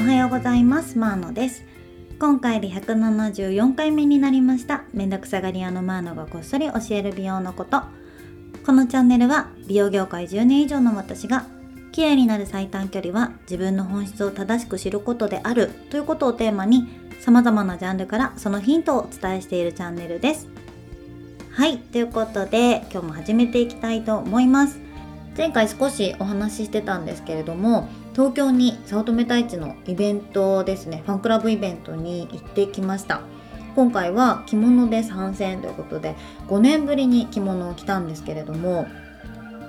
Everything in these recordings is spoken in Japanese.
おはようございます。マーノです。今回で174回目になりました。めんどくさがり屋のマーノがこっそり教える美容のこと。このチャンネルは美容業界10年以上の私が綺麗になる最短距離は自分の本質を正しく知ることであるということをテーマに様々なジャンルからそのヒントをお伝えしているチャンネルです。はいということで今日も始めていきたいと思います。前回少しお話ししてたんですけれども東京に早乙女太一のイベントですねファンクラブイベントに行ってきました。今回は着物で参戦ということで5年ぶりに着物を着たんですけれども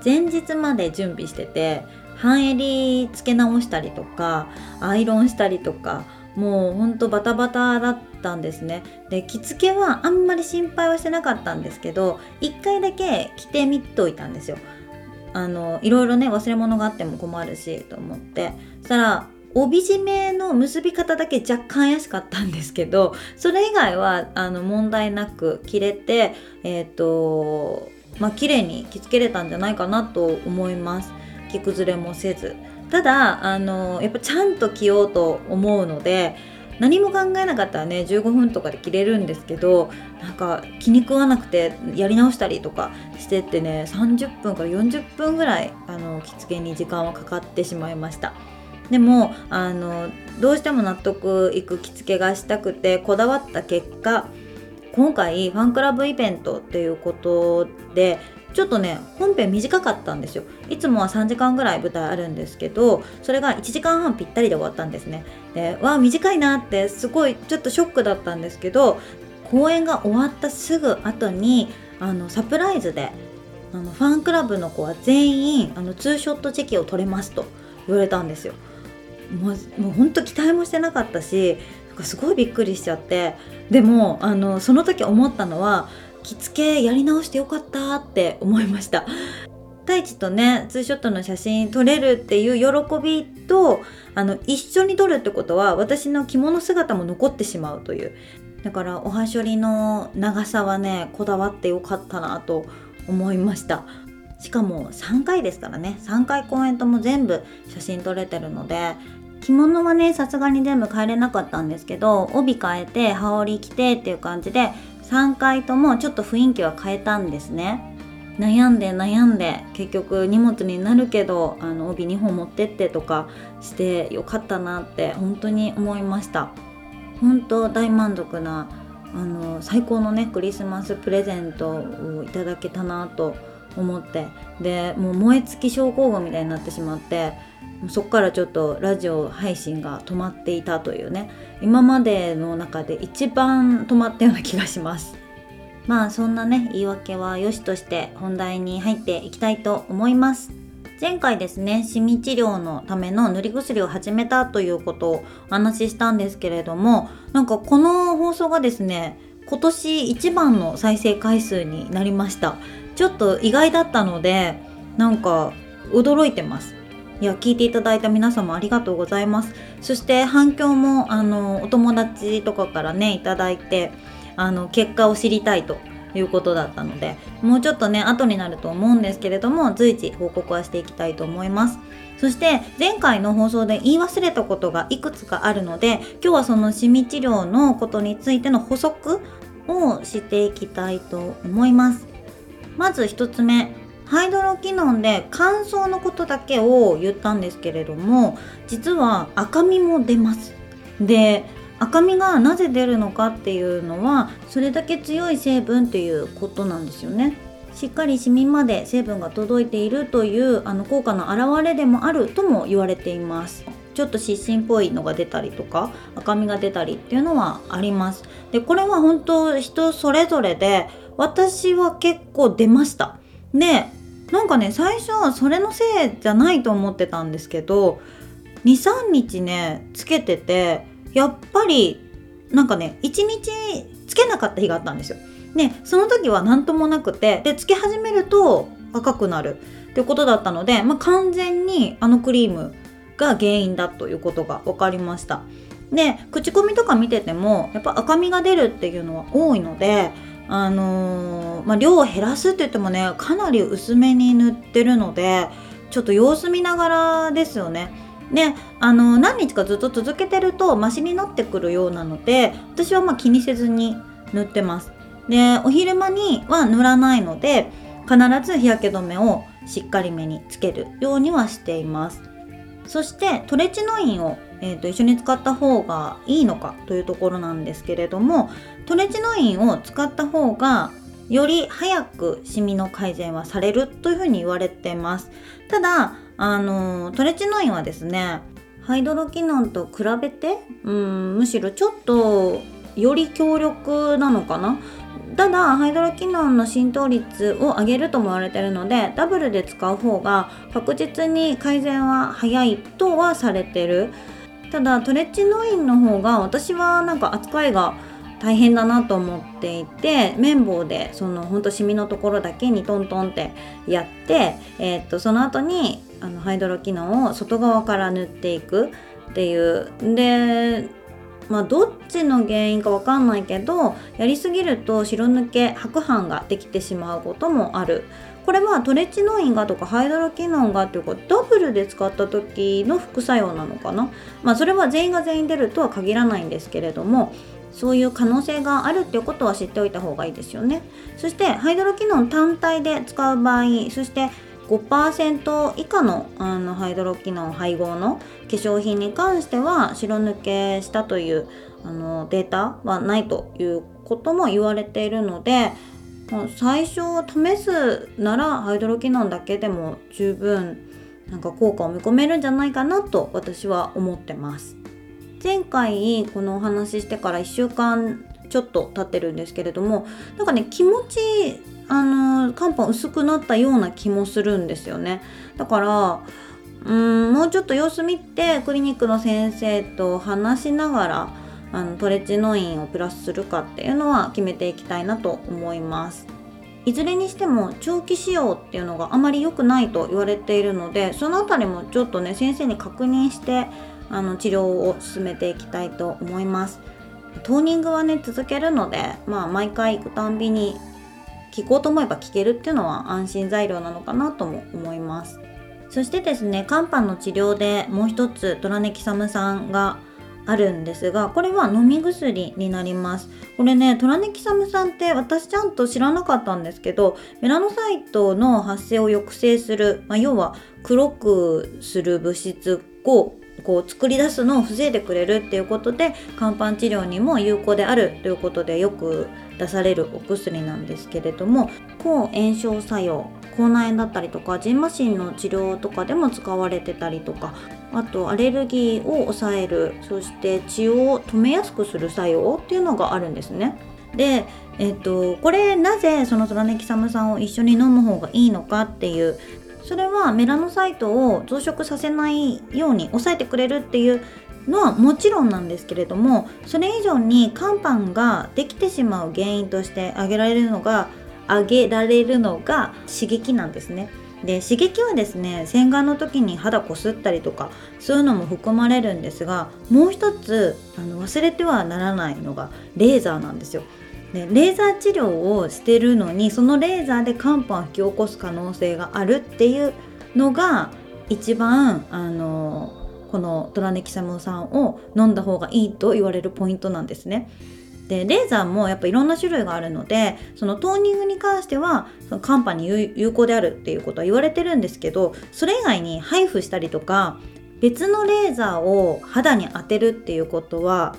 前日まで準備してて半襟付け直したりとかアイロンしたりとかもうほんとバタバタだったんですね。で着付けはあんまり心配はしてなかったんですけど1回だけ着てみといたんですよ。あのいろいろね忘れ物があっても困るしと思って。そしたら帯締めの結び方だけ若干怪しかったんですけどそれ以外はあの問題なく着れてえっ、ー、とまあ綺麗に着付けれたんじゃないかなと思います。着崩れもせず。ただあのやっぱちゃんと着ようと思うので何も考えなかったらね15分とかで着れるんですけどなんか気に食わなくてやり直したりとかしてってね30分から40分ぐらいあの着付けに時間はかかってしまいました。でもあのどうしても納得いく着付けがしたくてこだわった結果今回ファンクラブイベントっていうことでちょっとね本編短かったんですよ。いつもは3時間ぐらい舞台あるんですけどそれが1時間半ぴったりで終わったんですね。でわあ短いなってすごいちょっとショックだったんですけど公演が終わったすぐ後にあのサプライズであのファンクラブの子は全員あのツーショットチェキを取れますと言われたんですよ。もうもう本当期待もしてなかったしすごいびっくりしちゃって。でもあのその時思ったのは着付けやり直してよかったって思いました。太一とねツーショットの写真撮れるっていう喜びとあの一緒に撮るってことは私の着物姿も残ってしまうという。だからおはしょりの長さはねこだわってよかったなと思いました。しかも3回ですからね。3回公演とも全部写真撮れてるので着物はねさすがに全部帰れなかったんですけど帯変えて羽織着てっていう感じで3回ともちょっと雰囲気は変えたんですね。悩んで悩んで結局荷物になるけどあの帯2本持ってってとかしてよかったなって本当に思いました。本当大満足なあの最高のねクリスマスプレゼントをいただけたなと思って。でもう燃え尽き症候群みたいになってしまってそこからちょっとラジオ配信が止まっていたというね。今までの中で一番止まったような気がします。まあそんなね言い訳は良しとして本題に入っていきたいと思います。前回ですねシミ治療のための塗り薬を始めたということをお話ししたんですけれどもなんかこの放送がですね今年一番の再生回数になりました。ちょっと意外だったのでなんか驚いてます。いや聞いていただいた皆様ありがとうございます。そして反響もあのお友達とかからねいただいてあの結果を知りたいということだったのでもうちょっとね後になると思うんですけれども随時報告はしていきたいと思います。そして前回の放送で言い忘れたことがいくつかあるので今日はそのシミ治療のことについての補足をしていきたいと思います。まず1つ目ハイドロキノンで乾燥のことだけを言ったんですけれども実は赤みも出ます。で赤みがなぜ出るのかっていうのはそれだけ強い成分っていうことなんですよね。しっかりシミまで成分が届いているというあの効果の表れでもあるとも言われています。ちょっと湿疹っぽいのが出たりとか赤みが出たりっていうのはあります。でこれは本当人それぞれで私は結構出ましたでなんかね最初はそれのせいじゃないと思ってたんですけど23日ねつけててやっぱりなんかね1日つけなかった日があったんですよ。でその時は何ともなくてでつけ始めると赤くなるってことだったので、まあ、完全にあのクリームが原因だということが分かりました。で口コミとか見ててもやっぱ赤みが出るっていうのは多いのであのー、まあ、量を減らすって言ってもねかなり薄めに塗ってるのでちょっと様子見ながらですよね。であの何日かずっと続けてるとマシになってくるようなので私はま気にせずに塗ってます。でお昼間には塗らないので必ず日焼け止めをしっかりめにつけるようにはしています。そしてトレチノインを、えーと、一緒に使った方がいいのかというところなんですけれどもトレチノインを使った方がより早くシミの改善はされるというふうに言われてます。ただあのトレチノインはですねハイドロキノンと比べてうんむしろちょっとより強力なのかな？ただハイドロキノンの浸透率を上げるとも言われてるのでダブルで使う方が確実に改善は早いとはされてる。ただトレッチノインの方が私はなんか扱いが大変だなと思っていて綿棒でそのほんとシミのところだけにトントンってやって、えー、っとその後にあのハイドロキノンを外側から塗っていくっていう。でまあどっちの原因かわかんないけどやりすぎると白抜け白斑ができてしまうこともある。これはトレチノインがとかハイドロキノンがっていうかダブルで使った時の副作用なのかな。まあそれは全員が全員出るとは限らないんですけれどもそういう可能性があるっていうことは知っておいた方がいいですよね。そしてハイドロキノン単体で使う場合そして5%以下のあのハイドロキノン配合の化粧品に関しては白抜けしたというあのデータはないということも言われているので最初試すならハイドロキノンだけでも十分なんか効果を見込めるんじゃないかなと私は思ってます。前回このお話ししてから1週間ちょっと経ってるんですけれどもなんかね気持ちあの肝斑薄くなったような気もするんですよね。だからうんもうちょっと様子見てクリニックの先生と話しながらあのトレチノインをプラスするかっていうのは決めていきたいなと思います。いずれにしても長期使用っていうのがあまり良くないと言われているのでその辺りもちょっとね先生に確認してあの治療を進めていきたいと思います。トーニングはね続けるのでまあ毎回行くたんびに聞こうと思えば聞けるっていうのは安心材料なのかなとも思います。そしてですね肝斑の治療でもう一つトラネキサム酸があるんですがこれは飲み薬になります。これねトラネキサム酸って私ちゃんと知らなかったんですけどメラノサイトの発生を抑制する、まあ、要は黒くする物質をこう作り出すのを防いでくれるっていうことで肝斑治療にも有効であるということでよく出されるお薬なんですけれども抗炎症作用口内炎だったりとかジンマシンの治療とかでも使われてたりとかあとアレルギーを抑えるそして血を止めやすくする作用っていうのがあるんですね。で、えっと、これなぜそのトラネキサム酸を一緒に飲む方がいいのかっていうそれはメラノサイトを増殖させないように抑えてくれるっていうのはもちろんなんですけれどもそれ以上に肝斑ができてしまう原因として挙げられるのが挙げられるのが刺激なんですね。で刺激はですね洗顔の時に肌こすったりとかそういうのも含まれるんですがもう一つあの忘れてはならないのがレーザーなんですよ。でレーザー治療をしてるのにそのレーザーで肝斑を引き起こす可能性があるっていうのが一番あのこのトラネキサム酸を飲んだ方がいいと言われるポイントなんですね。でレーザーもやっぱいろんな種類があるのでそのトーニングに関してはその肝斑に有効であるっていうことは言われてるんですけどそれ以外に配布したりとか別のレーザーを肌に当てるっていうことは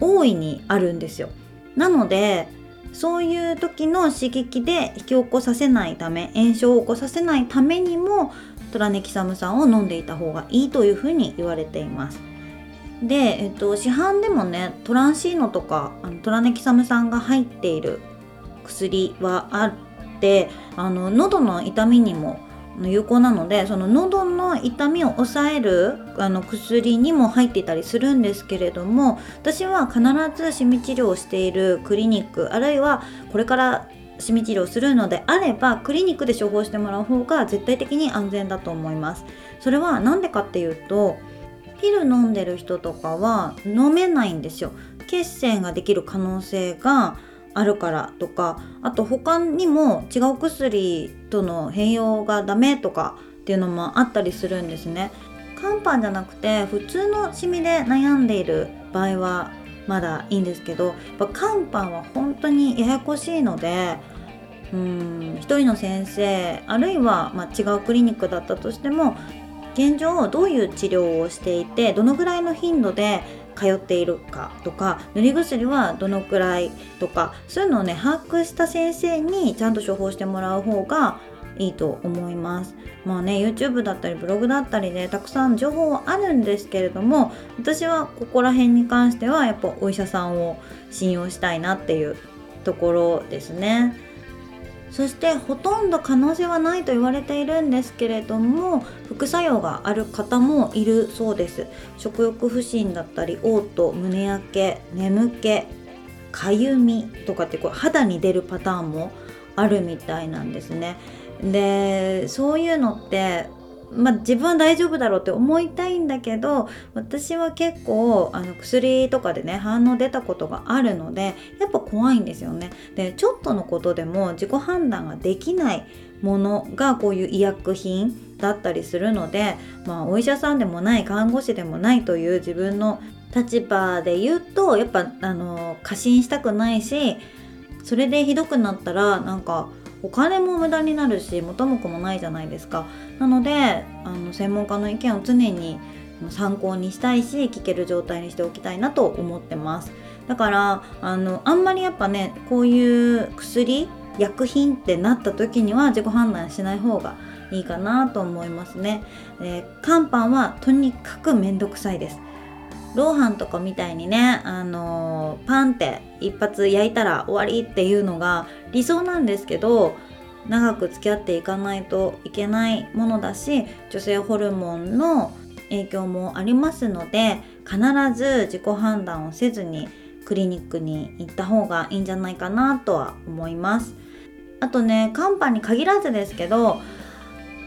大いにあるんですよ。なのでそういう時の刺激で引き起こさせないため炎症を起こさせないためにもトラネキサム酸を飲んでいた方がいいというふうに言われています。で、えっと、市販でもねトランシーノとかあのトラネキサム酸が入っている薬はあってあの喉の痛みにも有効なのでその喉の痛みを抑えるあの薬にも入っていたりするんですけれども私は必ずシミ治療をしているクリニックあるいはこれからシミ治療するのであればクリニックで処方してもらう方が絶対的に安全だと思います。それは何でかっていうとピル飲んでる人とかは飲めないんですよ。血栓ができる可能性があるからとかあと他にも違う薬との変容がダメとかっていうのもあったりするんですね。肝斑じゃなくて普通のシミで悩んでいる場合はまだいいんですけどやっぱ肝斑は本当にややこしいのでうん一人の先生あるいは、ま、違うクリニックだったとしても現状どういう治療をしていてどのぐらいの頻度で通っているかとか塗り薬はどのくらいとかそういうのをね把握した先生にちゃんと処方してもらう方がいいと思います。まあね YouTube だったりブログだったりでたくさん情報はあるんですけれども私はここら辺に関してはやっぱお医者さんを信用したいなっていうところですね。そしてほとんど可能性はないと言われているんですけれども副作用がある方もいるそうです。食欲不振だったり嘔吐胸焼け眠気かゆみとかってこう肌に出るパターンもあるみたいなんですね。でそういうのってまあ、自分は大丈夫だろうって思いたいんだけど私は結構あの薬とかでね反応出たことがあるのでやっぱ怖いんですよね。でちょっとのことでも自己判断ができないものがこういう医薬品だったりするので、まあ、お医者さんでもない看護師でもないという自分の立場で言うとやっぱあの過信したくないしそれでひどくなったらなんかお金も無駄になるし元も子もないじゃないですか。なのであの専門家の意見を常に参考にしたいし聞ける状態にしておきたいなと思ってます。だからあのあんまりやっぱねこういう薬薬品ってなった時には自己判断しない方がいいかなと思いますね、えー、乾パンはとにかくめんどくさいです。ローハンとかみたいにね、あのー、パンって一発焼いたら終わりっていうのが理想なんですけど長く付き合っていかないといけないものだし女性ホルモンの影響もありますので必ず自己判断をせずにクリニックに行った方がいいんじゃないかなとは思います。あとねカンパに限らずですけど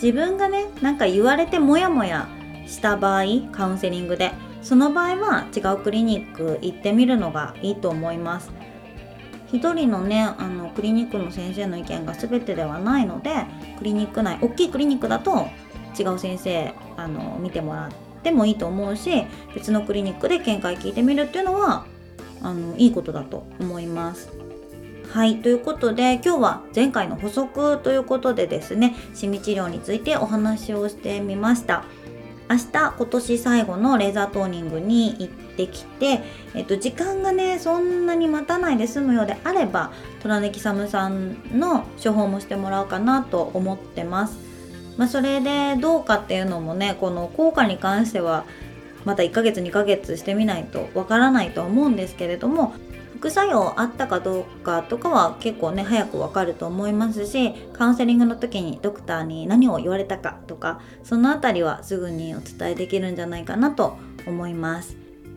自分がねなんか言われてモヤモヤした場合カウンセリングでその場合は違うクリニック行ってみるのがいいと思います一人のねあのクリニックの先生の意見が全てではないのでクリニック内大きいクリニックだと違う先生あの見てもらってもいいと思うし別のクリニックで見解聞いてみるっていうのはあのいいことだと思います。はいということで今日は前回の補足ということでですねシミ治療についてお話をしてみました。明日今年最後のレーザートーニングに行ってきて、えっと、時間がねそんなに待たないで済むようであれば虎根サムさんの処方もしてもらおうかなと思ってます。まあ、それでどうかっていうのもねこの効果に関してはまた1ヶ月2ヶ月してみないとわからないと思うんですけれども副作用あったかどうかとかは結構ね早くわかると思いますしカウンセリングの時にドクターに何を言われたかとかその辺りはすぐにお伝えできるんじゃないかなと思います。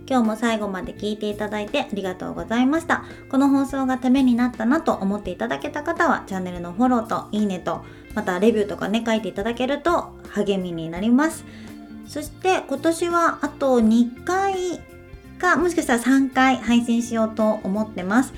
今日も最後まで聞いていただいてありがとうございました。この放送がためになったなと思っていただけた方はチャンネルのフォローといいねとまたレビューとかね書いていただけると励みになります。そして今年はあと2回かもしかしたら3回配信しようと思ってます。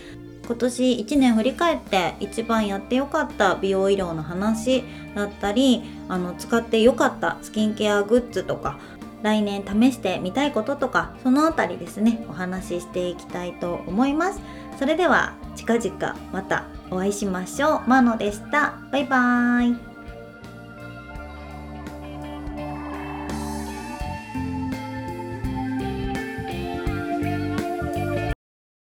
今年1年振り返って一番やってよかった美容医療の話だったりあの使ってよかったスキンケアグッズとか来年試してみたいこととかそのあたりですねお話ししていきたいと思います。それでは近々またお会いしましょう。マノでした。バイバーイ。